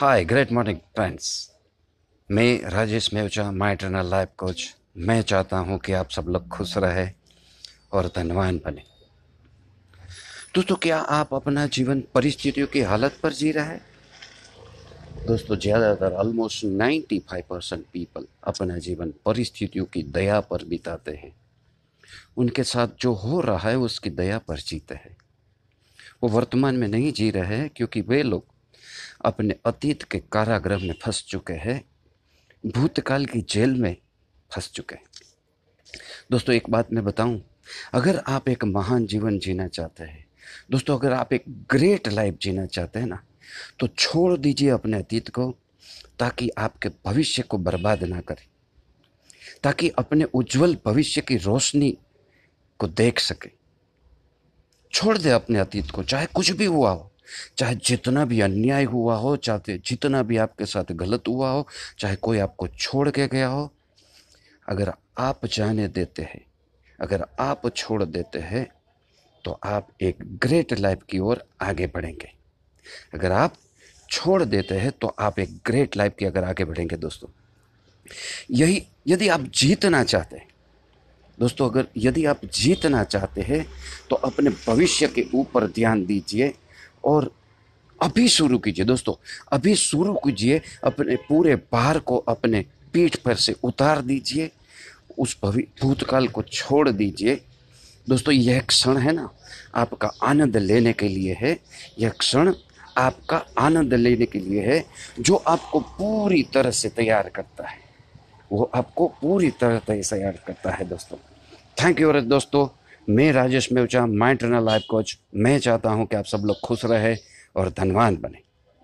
हाय great morning friends मैं Rajesh Mewcha my trainer life coach मैं चाहता हूँ कि आप सब लोग खुश रहे और धनवान बने। दोस्तों, क्या आप अपना जीवन परिस्थितियों की हालत पर जी रहे हैं? दोस्तों, ज़्यादातर ऑलमोस्ट 95 परसेंट पीपल अपना जीवन परिस्थितियों की दया पर बिताते हैं। उनके साथ जो हो रहा है, उसकी दया पर जीते हैं। वो वर्तमान में नहीं जी रहे हैं, क्योंकि वे लोग अपने अतीत के कारागृह में फंस चुके हैं। भूतकाल की जेल में फंस चुके हैं। दोस्तों, एक बात मैं बताऊँ, अगर आप एक महान जीवन जीना चाहते हैं, दोस्तों, अगर आप एक ग्रेट लाइफ जीना चाहते हैं ना तो छोड़ दीजिए अपने अतीत को, ताकि आपके भविष्य को बर्बाद ना करें, ताकि अपने उज्जवल भविष्य की रोशनी को देख सके। छोड़ दे अपने अतीत को, चाहे कुछ भी हुआ हो। चाहे जितना भी अन्याय हुआ हो चाहे जितना भी आपके साथ गलत हुआ हो, चाहे कोई आपको छोड़ के गया हो, अगर आप जाने देते हैं, अगर आप छोड़ देते हैं तो आप एक ग्रेट लाइफ की ओर आगे बढ़ेंगे। अगर आप छोड़ देते हैं तो आप एक ग्रेट लाइफ की अगर आगे बढ़ेंगे दोस्तों। यही, यदि आप जीतना चाहते हैं, दोस्तों, अगर यदि आप जीतना चाहते हैं तो अपने भविष्य के ऊपर ध्यान दीजिए और अभी शुरू कीजिए दोस्तों, अभी शुरू कीजिए, अपने पूरे भार को अपने पीठ पर से उतार दीजिए, उस भवि, भूतकाल को छोड़ दीजिए। दोस्तों, यह क्षण है ना, आपका आनंद लेने के लिए है। यह क्षण आपका आनंद लेने के लिए है, जो आपको पूरी तरह से तैयार करता है। वो आपको पूरी तरह से तैयार करता है दोस्तों। थैंक यू दोस्तों मैं Rajesh Mewcha mind trainer life coach मैं चाहता हूँ कि आप सब लोग खुश रहे और धनवान बने।